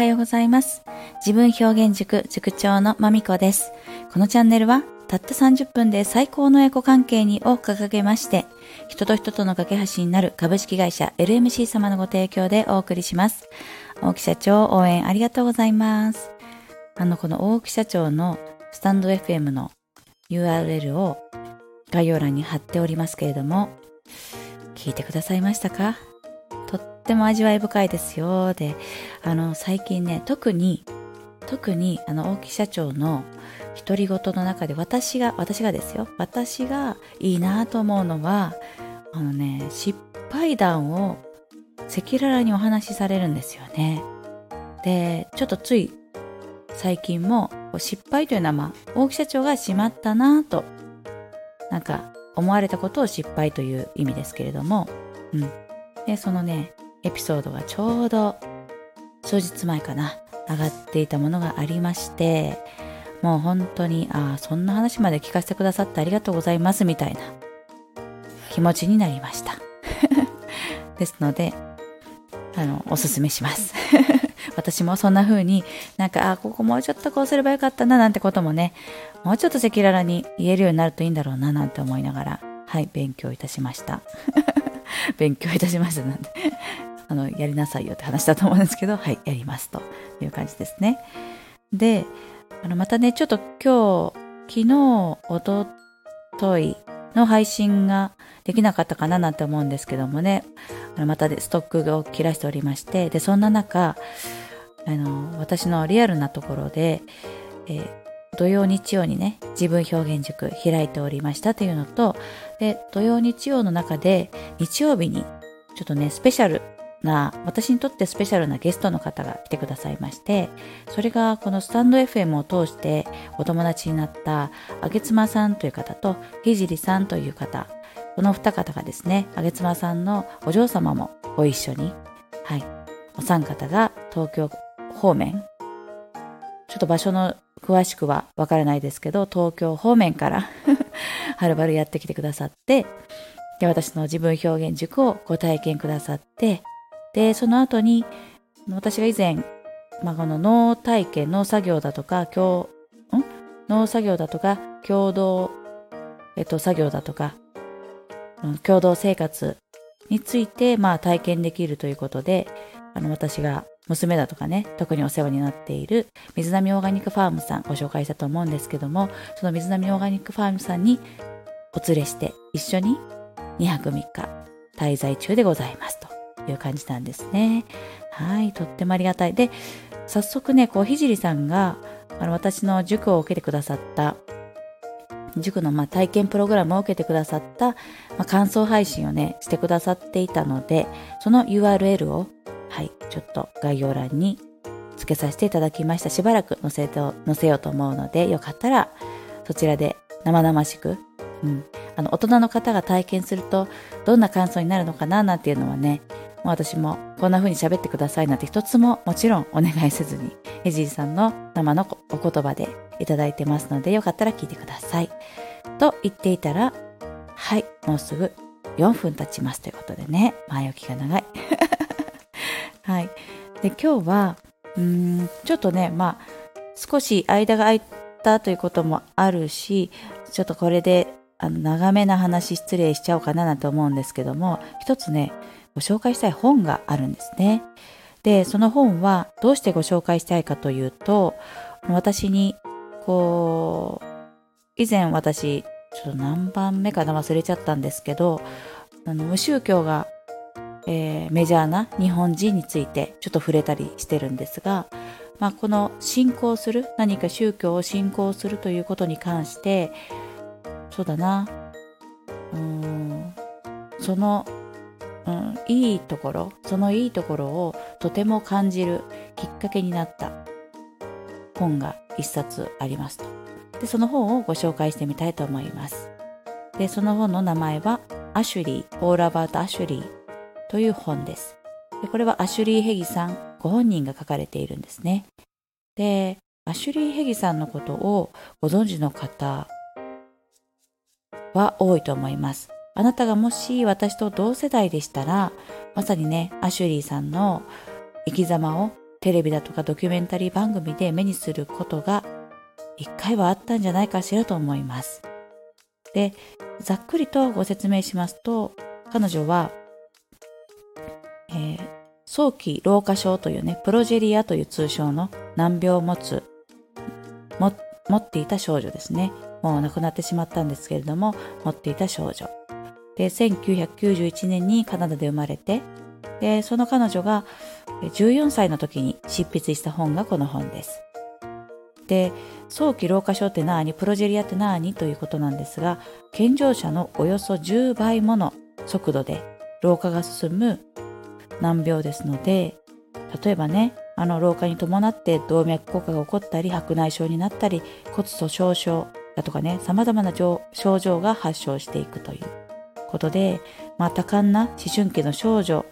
はようございます。自分表現塾塾長のまみこです。このチャンネルはたった30分で最高のエコ関係にを掲げまして、人と人との架け橋になる株式会社 LMC 様のご提供でお送りします。大木社長応援ありがとうございます。あの、この大木社長のスタンド FM の URL を概要欄に貼っておりますけれども、聞いてくださいましたか？っても味わい深いですよ。で、あの、最近ね、特に、特に、あの、大木社長の独り言の中で私が、私がですよ、私がいいなと思うのは、あのね、失敗談を赤裸々にお話しされるんですよね。で、ちょっとつい最近も失敗というのは、まあ、大木社長がしまったなと、なんか思われたことを失敗という意味ですけれども、うん。で、そのね、エピソードがちょうど数日前かな、上がっていたものがありまして、もう本当に、ああ、そんな話まで聞かせてくださってありがとうございますみたいな気持ちになりました。ですので、あの、おすすめします。私もそんな風になんか、あ、ここもうちょっとこうすればよかったななんてこともね、もうちょっと赤裸々に言えるようになるといいんだろうななんて思いながら、はい、勉強いたしました。勉強いたしましたなんであの、やりなさいよって話だと思うんですけど、はい、やりますという感じですね。で、あの、またね、ちょっと今日、昨日、おとといの配信ができなかったかななんて思うんですけどもね、あのまたでストックを切らしておりまして、で、そんな中、あの、私のリアルなところで、えー、土曜日曜にね、自分表現塾開いておりましたというのと、で、土曜日曜の中で日曜日にちょっとね、スペシャルな、私にとってスペシャルなゲストの方が来てくださいまして、それがこのスタンド FM を通してお友達になったあげつまさんという方とひじりさんという方、この二方がですね、あげつまさんのお嬢様もご一緒に、はい、お三方が東京方面、ちょっと場所の詳しくはわからないですけど、東京方面から はるばるやってきてくださって、で、私の自分表現塾をご体験くださって、で、その後に、私が以前、まあ、この農体験、農作業だとか、共、ん？農作業だとか、共同、えっと、作業だとか、共同生活について、まあ、体験できるということで、あの、私が娘だとかね、特にお世話になっている水波オーガニックファームさんご紹介したと思うんですけども、その水波オーガニックファームさんにお連れして一緒に2泊3日滞在中でございますと。いう感じなんですね。はい、とってもありがたい。で、早速ね、こう、ひじりさんが、あの、私の塾を受けてくださった、塾のまあ体験プログラムを受けてくださった、まあ、感想配信をね、してくださっていたので、その URL を、はい、ちょっと概要欄に付けさせていただきました。しばらく載せと載せようと思うので、よかったらそちらで生々しく、うん、あの大人の方が体験するとどんな感想になるのかななんていうのはね、私もこんな風に喋ってくださいなんて一つももちろんお願いせずに、エジーさんの生のお言葉でいただいてますので、よかったら聞いてください。と言っていたら、はい、もうすぐ4分経ちますということでね、前置きが長い。はい。で、今日は、うん、ちょっとね、まあ、少し間が空いたということもあるし、ちょっとこれで、あの、長めな話失礼しちゃおうかななんて思うんですけども、一つね、ご紹介したい本があるんですね。で、その本はどうしてご紹介したいかというと、私に、こう、以前私、ちょっと何番目かな忘れちゃったんですけど、あの、無宗教が、えー、メジャーな日本人についてちょっと触れたりしてるんですが、まあ、この信仰する、何か宗教を信仰するということに関して、そうだな、うん、そのうん、いいところそのいいところをとても感じるきっかけになった本が一冊ありますと。でその本をご紹介してみたいと思います。でその本の名前はアシュリー All About アシュリーという本です。でこれはアシュリー・ヘギさんご本人が書かれているんですね。でアシュリー・ヘギさんのことをご存知の方は多いと思います。あなたがもし私と同世代でしたら、まさにね、アシュリーさんの生き様をテレビだとかドキュメンタリー番組で目にすることが一回はあったんじゃないかしらと思います。で、ざっくりとご説明しますと、彼女は、えー、早期老化症というね、プロジェリアという通称の難病を持つ、持っていた少女ですね。もう亡くなってしまったんですけれども、持っていた少女。で、1991年にカナダで生まれて、で、その彼女が14歳の時に執筆した本がこの本です。で、早期老化症って何プロジェリアって何ということなんですが、健常者のおよそ10倍もの速度で老化が進む難病ですので、例えばね、あの老化に伴って動脈硬化が起こったり、白内障になったり、骨粗しょう症だとかね、様々な症状が発症していくということで、まあ、多感な思春期の少女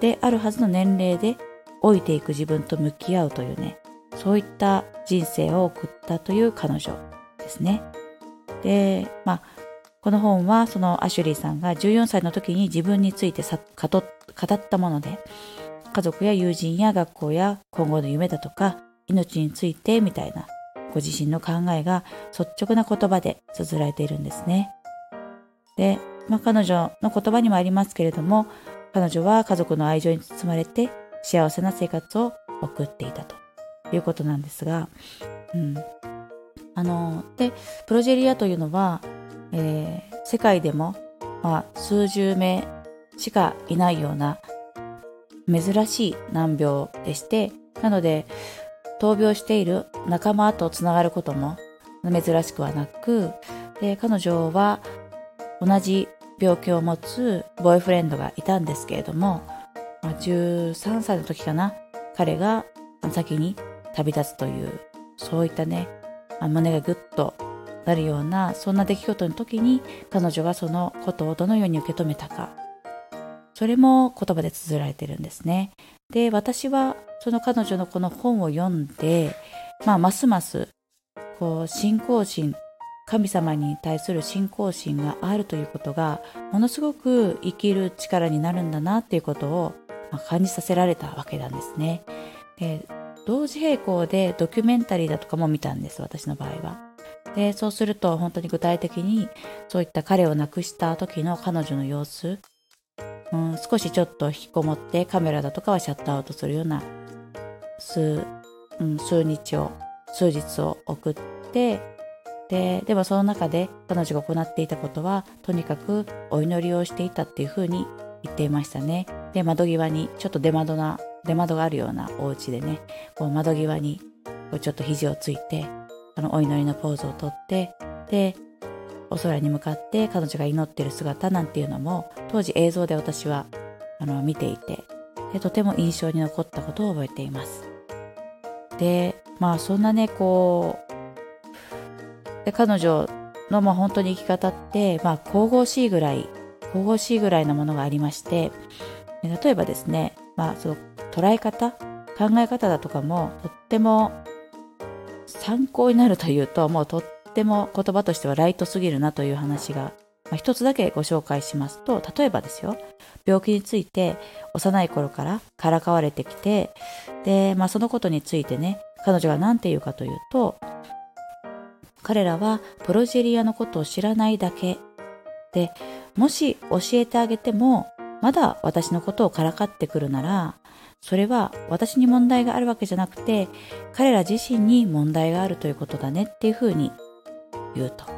であるはずの年齢で老いていく自分と向き合うというね、そういった人生を送ったという彼女ですね。で、まあ、この本はそのアシュリーさんが14歳の時に自分について語ったもので、家族や友人や学校や今後の夢だとか命についてみたいなご自身の考えが率直な言葉で綴られているんですね。で、まあ、彼女の言葉にもありますけれども、彼女は家族の愛情に包まれて幸せな生活を送っていたということなんですが、うん。あの、で、プロジェリアというのは、えー、世界でも、まあ、数十名しかいないような珍しい難病でして、なので、闘病している仲間とつながることも珍しくはなく、で彼女は同じ病気を持つボーイフレンドがいたんですけれども、まあ、13歳の時かな、彼が先に旅立つという、そういったね、胸がぐっとなるような、そんな出来事の時に彼女がそのことをどのように受け止めたか、それも言葉で綴られてるんですね。で、私はその彼女のこの本を読んで、まあ、ますます、こう、信仰心、神様に対する信仰心があるということが、ものすごく生きる力になるんだなっていうことを、感じさせられたわけなんですね。で、同時並行でドキュメンタリーだとかも見たんです、私の場合は。で、そうすると本当に具体的にそういった彼を亡くした時の彼女の様子、うん、少しちょっと引きこもってカメラだとかはシャットアウトするような数,、うん、数日を、数日を送って、で、でもその中で彼女が行っていたことは、とにかくお祈りをしていたっていうふうに言っていましたね。で、窓際にちょっと出窓な出窓があるようなお家でね、こう窓際にこうちょっと肘をついて、あのお祈りのポーズをとって、で、お空に向かって彼女が祈ってる姿なんていうのも、当時映像で私はあの見ていてで、とても印象に残ったことを覚えています。で、まあそんなね、こう、で彼女のまあ本当に生き方って、まあ神々しいぐらい、神々しいぐらいのものがありまして、例えばですね、まあその捉え方考え方だとかもとっても参考になるというともうとっても言葉としてはライトすぎるなという話が、まあ、一つだけご紹介しますと例えばですよ病気について幼い頃からからかわれてきてで、まあ、そのことについてね彼女が何て言うかというと彼らはプロジェリアのことを知らないだけでもし教えてあげてもまだ私のことをからかってくるならそれは私に問題があるわけじゃなくて、彼ら自身に問題があるということだねっていうふうに言うと。は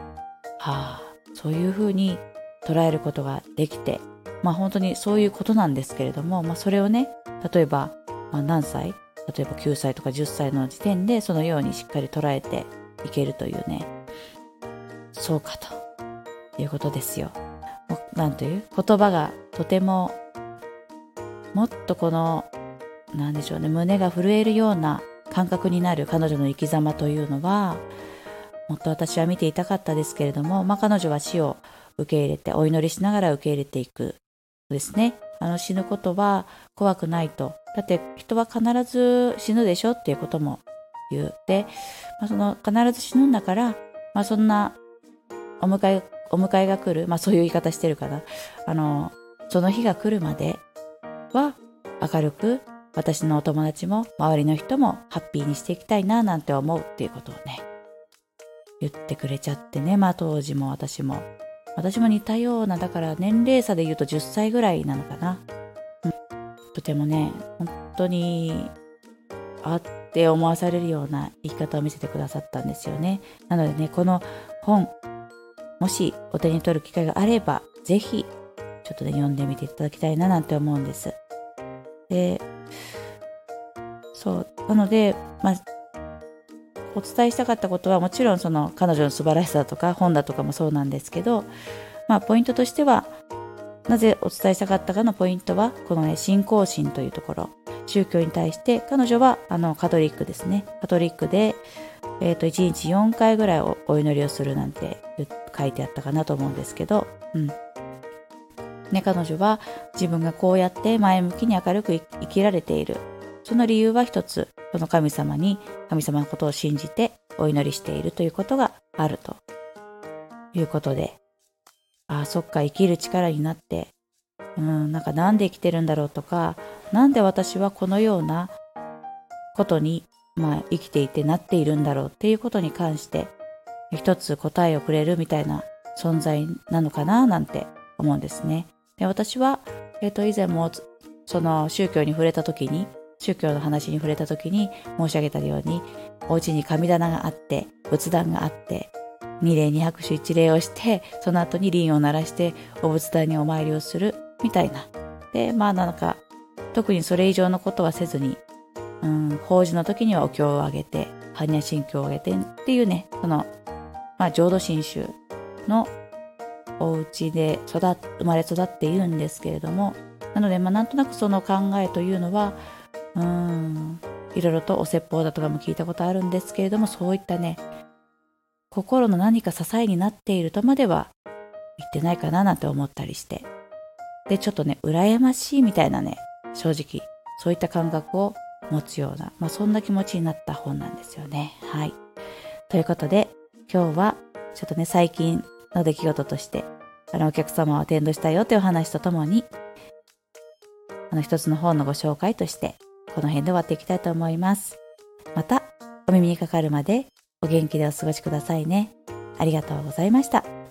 あ、そういうふうに捉えることができて、まあ本当にそういうことなんですけれども、まあそれをね、例えば、まあ、何歳？例えば9歳とか10歳の時点でそのようにしっかり捉えていけるというね、そうかということですよ。なんという？言葉がとてももっとこのなんでしょうね、胸が震えるような感覚になる彼女の生き様というのは、もっと私は見ていたかったですけれども、まあ、彼女は死を受け入れて、お祈りしながら受け入れていくですね。あの死ぬことは怖くないと。だって人は必ず死ぬでしょっていうことも言う。で、まあ、その必ず死ぬんだから、まあ、そんなお迎え、お迎えが来る、まあそういう言い方してるかな。あの、その日が来るまでは明るく私のお友達も周りの人もハッピーにしていきたいななんて思うっていうことをね、言ってくれちゃってね、まあ当時も私も。私も似たような、だから年齢差で言うと10歳ぐらいなのかな。うん、とてもね、本当に、あっって思わされるような生き方を見せてくださったんですよね。なのでね、この本、もしお手に取る機会があれば、ぜひ、ちょっとね、読んでみていただきたいななんて思うんです。で、そう、なので、まあ、お伝えしたかったことはもちろんその彼女の素晴らしさとか本だとかもそうなんですけど、まあ、ポイントとしてはなぜお伝えしたかったかのポイントはこのね信仰心というところ宗教に対して彼女はあのカトリックですね。カトリックで、えー、と1日4回ぐらいお祈りをするなんて書いてあったかなと思うんですけど、うん。ね、彼女は自分がこうやって前向きに明るく生きられている。その理由は一つ。その神様に神様のことを信じてお祈りしているということがあるということで、ああ、そっか、生きる力になって、うん、なんかなんで生きてるんだろうとか、なんで私はこのようなことに、まあ、生きていてなっているんだろうっていうことに関して、一つ答えをくれるみたいな存在なのかななんて思うんですね。で私は、えっ、ー、と、以前もその宗教に触れた時に、宗教の話に触れた時に申し上げたように、お家に神棚があって、仏壇があって、二礼二拍手一礼をして、その後に輪を鳴らしてお仏壇にお参りをするみたいな。で、まあなんか、特にそれ以上のことはせずに、うん、法事の時にはお経をあげて、般若心経をあげてっていうね、その、まあ浄土真宗のお家で育生まれ育っているんですけれども、なので、まあなんとなくその考えというのは、うんいろいろとお説法だとかも聞いたことあるんですけれどもそういったね心の何か支えになっているとまでは言ってないかななんて思ったりしてでちょっとね羨ましいみたいなね正直そういった感覚を持つような、まあ、そんな気持ちになった本なんですよねはいということで今日はちょっとね最近の出来事としてあのお客様をアテンドしたよというお話とともにあの一つの本のご紹介としてこの辺で終わっていきたいと思います。またお耳にかかるまでお元気でお過ごしくださいね。ありがとうございました。